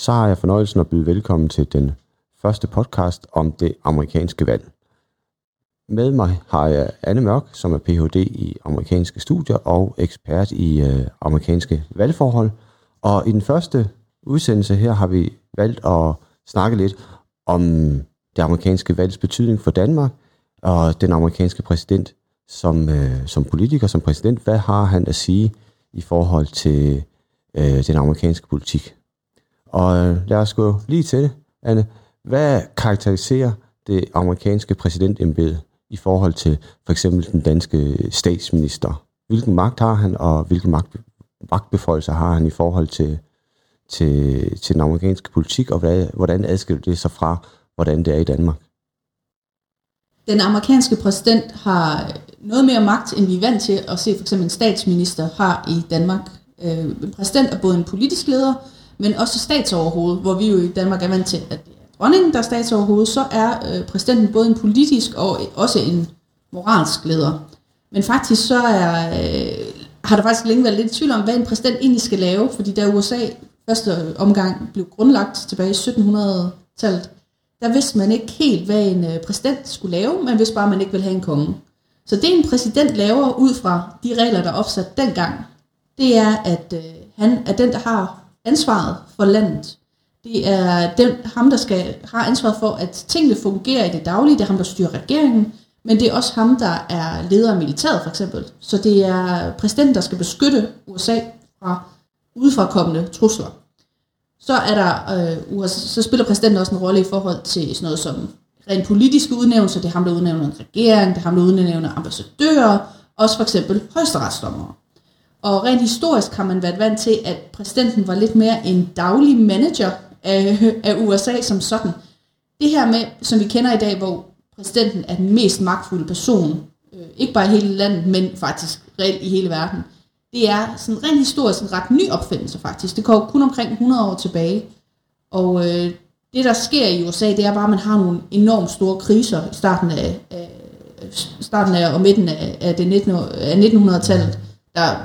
så har jeg fornøjelsen at byde velkommen til den første podcast om det amerikanske valg. Med mig har jeg Anne Mørk, som er Ph.D. i amerikanske studier og ekspert i øh, amerikanske valgforhold. Og i den første udsendelse her har vi valgt at snakke lidt om det amerikanske valgs betydning for Danmark og den amerikanske præsident som, øh, som politiker, som præsident. Hvad har han at sige i forhold til øh, den amerikanske politik? Og øh, lad os gå lige til det, Anne. Hvad karakteriserer det amerikanske præsidentembede i forhold til for eksempel den danske statsminister? Hvilken magt har han, og hvilken magt, magtbeføjelser har han i forhold til, til, til den amerikanske politik, og hvad, hvordan adskiller det sig fra, hvordan det er i Danmark? Den amerikanske præsident har noget mere magt, end vi er vant til at se for eksempel en statsminister har i Danmark. Øh, en præsident er både en politisk leder, men også statsoverhoved, hvor vi jo i Danmark er vant til, at det er dronningen, der er statsoverhoved, så er øh, præsidenten både en politisk og også en moralsk leder. Men faktisk så er, øh, har der faktisk længe været lidt tvivl om, hvad en præsident egentlig skal lave, fordi da USA første omgang blev grundlagt tilbage i 1700-tallet, der vidste man ikke helt, hvad en øh, præsident skulle lave, man vidste bare, at man ikke ville have en konge. Så det en præsident laver ud fra de regler, der er opsat dengang, det er, at øh, han er den, der har ansvaret for landet. Det er den, ham, der skal har ansvaret for, at tingene fungerer i det daglige. Det er ham, der styrer regeringen. Men det er også ham, der er leder af militæret, for eksempel. Så det er præsidenten, der skal beskytte USA fra udefrakommende trusler. Så, er der, øh, så spiller præsidenten også en rolle i forhold til sådan noget som rent politiske udnævnelser. Det er ham, der udnævner en regering, det er ham, der udnævner ambassadører, også for eksempel højesteretsdommere. Og rent historisk har man været vant til, at præsidenten var lidt mere en daglig manager af, af USA som sådan. Det her med, som vi kender i dag, hvor præsidenten er den mest magtfulde person, øh, ikke bare i hele landet, men faktisk reelt i hele verden, det er sådan rent historisk en ret ny opfindelse faktisk. Det går kun omkring 100 år tilbage. Og øh, det, der sker i USA, det er bare, at man har nogle enormt store kriser i starten af, af, starten af og midten af, af, det 19, af 1900-tallet. Der er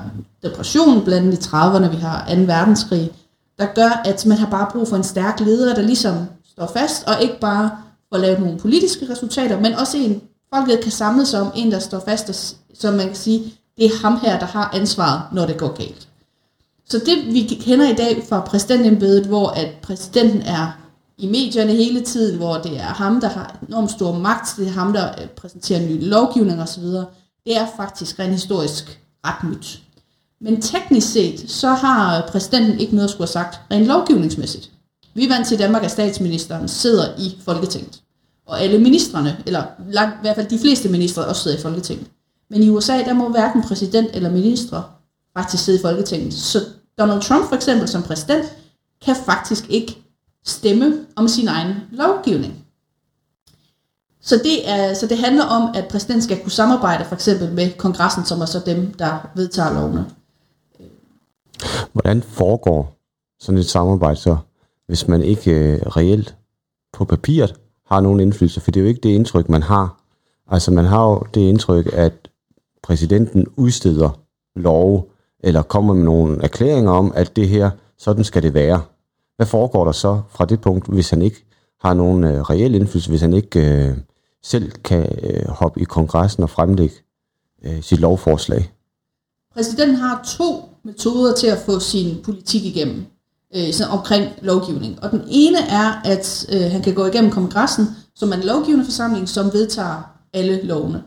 depression blandt de i 30'erne, vi har 2. verdenskrig, der gør, at man har bare brug for en stærk leder, der ligesom står fast, og ikke bare får lavet nogle politiske resultater, men også en, folket kan samle sig om en, der står fast, og, så man kan sige, det er ham her, der har ansvaret, når det går galt. Så det vi kender i dag fra præsidentembedet, hvor at præsidenten er i medierne hele tiden, hvor det er ham, der har enormt stor magt, det er ham, der øh, præsenterer ny lovgivning osv., det er faktisk rent historisk ret nyt. Men teknisk set, så har præsidenten ikke noget at skulle have sagt rent lovgivningsmæssigt. Vi er vant til, at Danmark, at statsministeren sidder i Folketinget. Og alle ministerne, eller langt, i hvert fald de fleste ministre, også sidder i Folketinget. Men i USA, der må hverken præsident eller ministre faktisk sidde i Folketinget. Så Donald Trump for eksempel som præsident, kan faktisk ikke stemme om sin egen lovgivning. Så det, er, så det handler om, at præsidenten skal kunne samarbejde for eksempel med kongressen, som er så dem, der vedtager lovene. Hvordan foregår sådan et samarbejde så, hvis man ikke øh, reelt på papiret har nogen indflydelse? For det er jo ikke det indtryk, man har. Altså man har jo det indtryk, at præsidenten udsteder love, eller kommer med nogle erklæringer om, at det her, sådan skal det være. Hvad foregår der så fra det punkt, hvis han ikke har nogen øh, reel indflydelse, hvis han ikke øh, selv kan øh, hoppe i kongressen og fremlægge øh, sit lovforslag? Præsidenten har to metoder til at få sin politik igennem øh, sådan omkring lovgivning. Og den ene er, at øh, han kan gå igennem kongressen, som er en lovgivende forsamling, som vedtager alle lovene.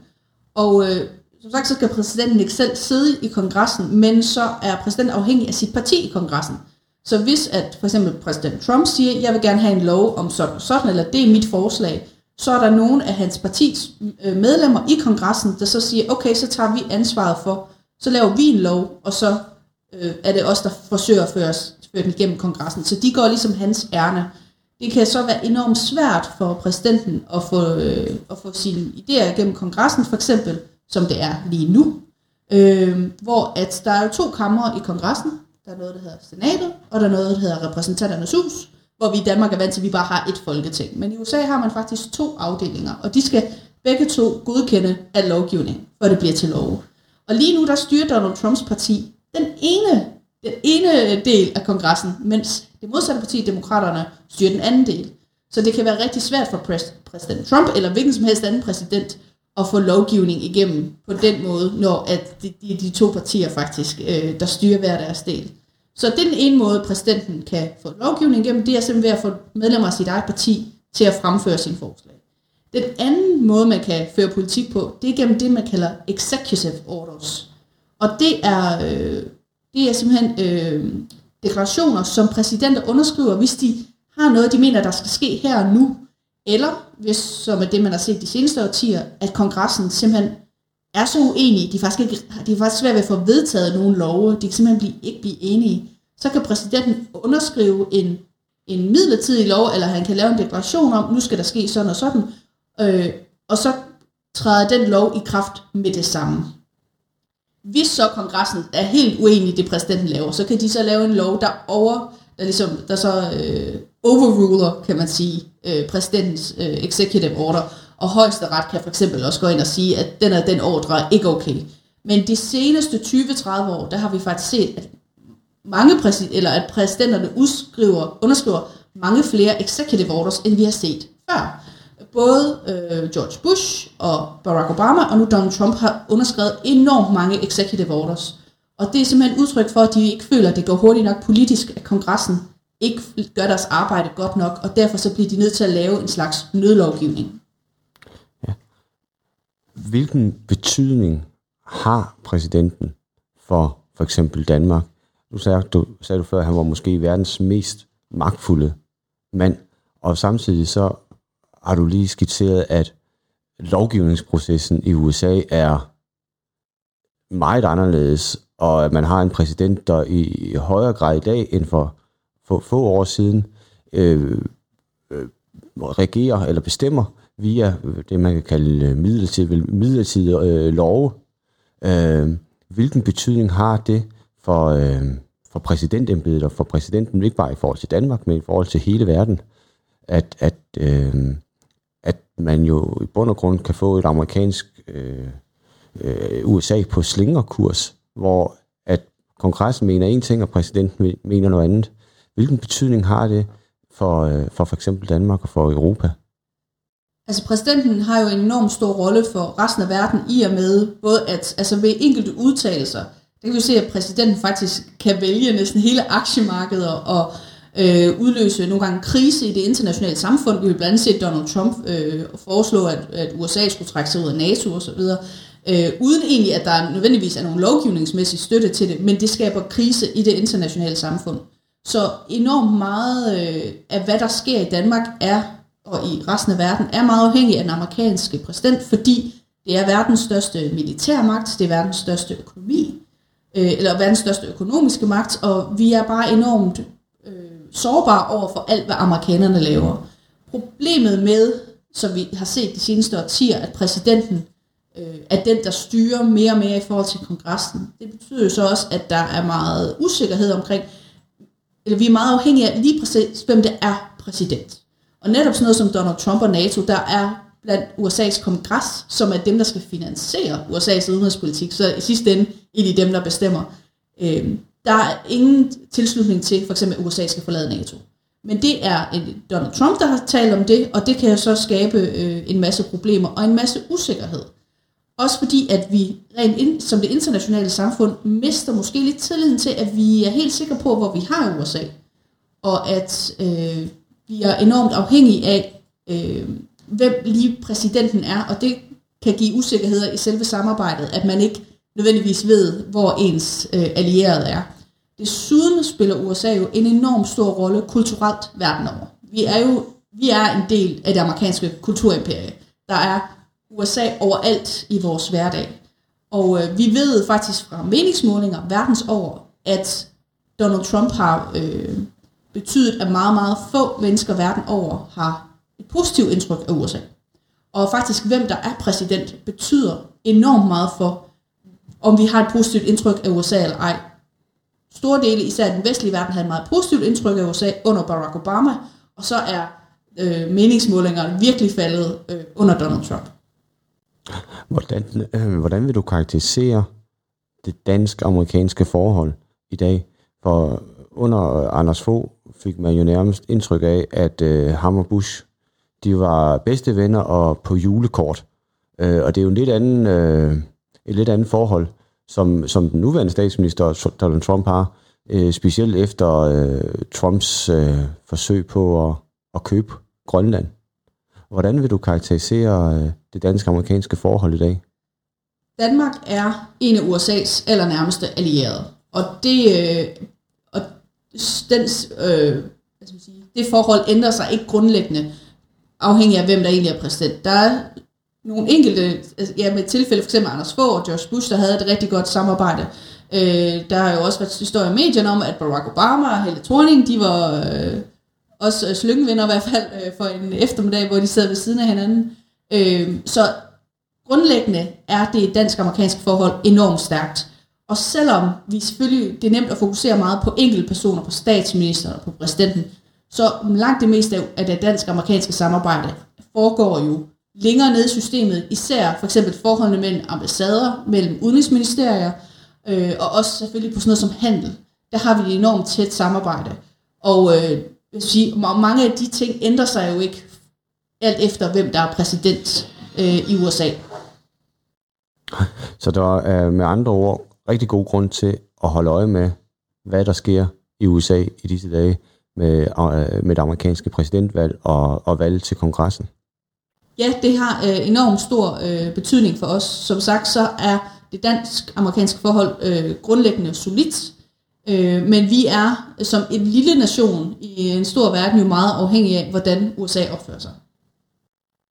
Og øh, som sagt, så skal præsidenten ikke selv sidde i kongressen, men så er præsidenten afhængig af sit parti i kongressen. Så hvis at for eksempel præsident Trump siger, jeg vil gerne have en lov om sådan og sådan, eller det er mit forslag, så er der nogen af hans partis øh, medlemmer i kongressen, der så siger, okay, så tager vi ansvaret for, så laver vi en lov, og så øh, er det os, der forsøger at føre, føre den igennem kongressen. Så de går ligesom hans ærne. Det kan så være enormt svært for præsidenten at få, øh, at få sine idéer igennem kongressen, for eksempel, som det er lige nu, øh, hvor at der er jo to kamre i kongressen, der er noget, der hedder senatet, og der er noget, der hedder repræsentanternes hus, hvor vi i Danmark er vant til, at vi bare har et folketing. Men i USA har man faktisk to afdelinger, og de skal begge to godkende af lovgivning, før det bliver til lov. Og lige nu, der styrer Donald Trumps parti den ene den ene del af kongressen, mens det modsatte parti, demokraterne, styrer den anden del. Så det kan være rigtig svært for præsident Trump eller hvilken som helst anden præsident at få lovgivning igennem på den måde, når at de, de, de to partier faktisk, øh, der styrer hver deres del. Så det er den ene måde, præsidenten kan få lovgivning igennem, det er simpelthen ved at få medlemmer af sit eget parti til at fremføre sin forslag. Den anden måde, man kan føre politik på, det er gennem det, man kalder executive orders. Og det er, øh, det er simpelthen øh, deklarationer, som præsidenter underskriver, hvis de har noget, de mener, der skal ske her og nu, eller hvis, som er det, man har set de seneste årtier, at kongressen simpelthen er så uenige, de er faktisk, ikke, de er faktisk svært ved at få vedtaget nogle love, de kan simpelthen blive, ikke blive enige, så kan præsidenten underskrive en, en midlertidig lov, eller han kan lave en deklaration om, nu skal der ske sådan og sådan, øh, og så træder den lov i kraft med det samme. Hvis så kongressen er helt uenig i det, præsidenten laver, så kan de så lave en lov, der over, der ligesom, der så øh, overruler, kan man sige, øh, præsidentens øh, executive order, og højesteret kan for eksempel også gå ind og sige, at den er den ordre er ikke okay. Men de seneste 20-30 år, der har vi faktisk set, at mange præsid- eller at præsidenterne udskriver, underskriver mange flere executive orders, end vi har set før. Både øh, George Bush og Barack Obama, og nu Donald Trump, har underskrevet enormt mange executive orders. Og det er simpelthen udtryk for, at de ikke føler, at det går hurtigt nok politisk, at kongressen ikke gør deres arbejde godt nok, og derfor så bliver de nødt til at lave en slags nødlovgivning. Hvilken betydning har præsidenten for for eksempel Danmark? Nu sagde du, sagde du før, at han var måske verdens mest magtfulde mand, og samtidig så har du lige skitseret, at lovgivningsprocessen i USA er meget anderledes, og at man har en præsident, der i højere grad i dag end for få, få år siden øh, øh, regerer eller bestemmer via øh, det, man kan kalde øh, midlertidige, midlertidige øh, love. Øh, hvilken betydning har det for, øh, for præsidentembedet og for præsidenten, ikke bare i forhold til Danmark, men i forhold til hele verden, at, at, øh, at man jo i bund og grund kan få et amerikansk øh, øh, USA på slingerkurs, hvor at kongressen mener en ting, og præsidenten mener noget andet. Hvilken betydning har det for, øh, for for eksempel Danmark og for Europa? Altså præsidenten har jo en enorm stor rolle for resten af verden i og med, både at altså ved enkelte udtalelser, der kan vi se, at præsidenten faktisk kan vælge næsten hele aktiemarkedet og øh, udløse nogle gange krise i det internationale samfund. Vi vil blandt andet se Donald Trump øh, foreslå, at, at USA skulle trække sig ud af NATO osv., øh, uden egentlig, at der nødvendigvis er nogen lovgivningsmæssig støtte til det, men det skaber krise i det internationale samfund. Så enormt meget øh, af, hvad der sker i Danmark er, og i resten af verden, er meget afhængig af den amerikanske præsident, fordi det er verdens største militærmagt, det er verdens største økonomi, øh, eller verdens største økonomiske magt, og vi er bare enormt øh, sårbare over for alt, hvad amerikanerne laver. Problemet med, som vi har set de seneste årtier, at præsidenten øh, er den, der styrer mere og mere i forhold til kongressen. Det betyder jo så også, at der er meget usikkerhed omkring, eller vi er meget afhængige af lige præcis, hvem det er præsident. Og netop sådan noget som Donald Trump og NATO, der er blandt USA's kongres, som er dem, der skal finansiere USA's udenrigspolitik, så i sidste ende er de dem, der bestemmer. Øh, der er ingen tilslutning til, for eksempel, at USA skal forlade NATO. Men det er en Donald Trump, der har talt om det, og det kan jo så skabe øh, en masse problemer og en masse usikkerhed. Også fordi, at vi rent ind, som det internationale samfund mister måske lidt tilliden til, at vi er helt sikre på, hvor vi har USA. Og at øh, bliver er enormt afhængig af, øh, hvem lige præsidenten er. Og det kan give usikkerheder i selve samarbejdet, at man ikke nødvendigvis ved, hvor ens øh, allierede er. Desuden spiller USA jo en enorm stor rolle kulturelt verden over. Vi er jo vi er en del af det amerikanske kulturimperie. Der er USA overalt i vores hverdag. Og øh, vi ved faktisk fra meningsmålinger verdens over, at Donald Trump har øh, betydet, at meget, meget få mennesker verden over har et positivt indtryk af USA. Og faktisk, hvem der er præsident, betyder enormt meget for, om vi har et positivt indtryk af USA eller ej. Store dele, især den vestlige verden, havde et meget positivt indtryk af USA under Barack Obama, og så er øh, meningsmålingerne virkelig faldet øh, under Donald Trump. Hvordan, øh, hvordan vil du karakterisere det dansk-amerikanske forhold i dag? For under øh, Anders Fogh fik man jo nærmest indtryk af, at øh, ham og Bush, de var bedste venner og på julekort. Øh, og det er jo en lidt anden, øh, et lidt andet forhold, som, som den nuværende statsminister Donald Trump har, øh, specielt efter øh, Trumps øh, forsøg på at, at købe Grønland. Hvordan vil du karakterisere øh, det dansk-amerikanske forhold i dag? Danmark er en af USA's allernærmeste allierede, og det, øh, den, øh, hvad skal man sige, det forhold ændrer sig ikke grundlæggende, afhængig af hvem der egentlig er præsident. Der er nogle enkelte, altså, ja med tilfælde for eksempel Anders Fogh og George Bush, der havde et rigtig godt samarbejde. Øh, der har jo også været historier i medierne om, at Barack Obama og Helle Thorning, de var øh, også øh, slyngevinder i hvert fald øh, for en eftermiddag, hvor de sad ved siden af hinanden. Øh, så grundlæggende er det dansk-amerikanske forhold enormt stærkt. Og selvom vi selvfølgelig, det er nemt at fokusere meget på enkelte personer, på statsministeren og på præsidenten, så langt det meste af det dansk-amerikanske samarbejde foregår jo længere nede i systemet, især for eksempel forholdene mellem ambassader, mellem udenrigsministerier, øh, og også selvfølgelig på sådan noget som handel. Der har vi et enormt tæt samarbejde. Og øh, vil sige, mange af de ting ændrer sig jo ikke alt efter, hvem der er præsident øh, i USA. Så der er øh, med andre ord rigtig god grund til at holde øje med, hvad der sker i USA i disse dage med, øh, med det amerikanske præsidentvalg og, og valg til kongressen. Ja, det har øh, enormt stor øh, betydning for os. Som sagt, så er det dansk-amerikanske forhold øh, grundlæggende solidt, øh, men vi er som en lille nation i en stor verden jo meget afhængige af, hvordan USA opfører sig.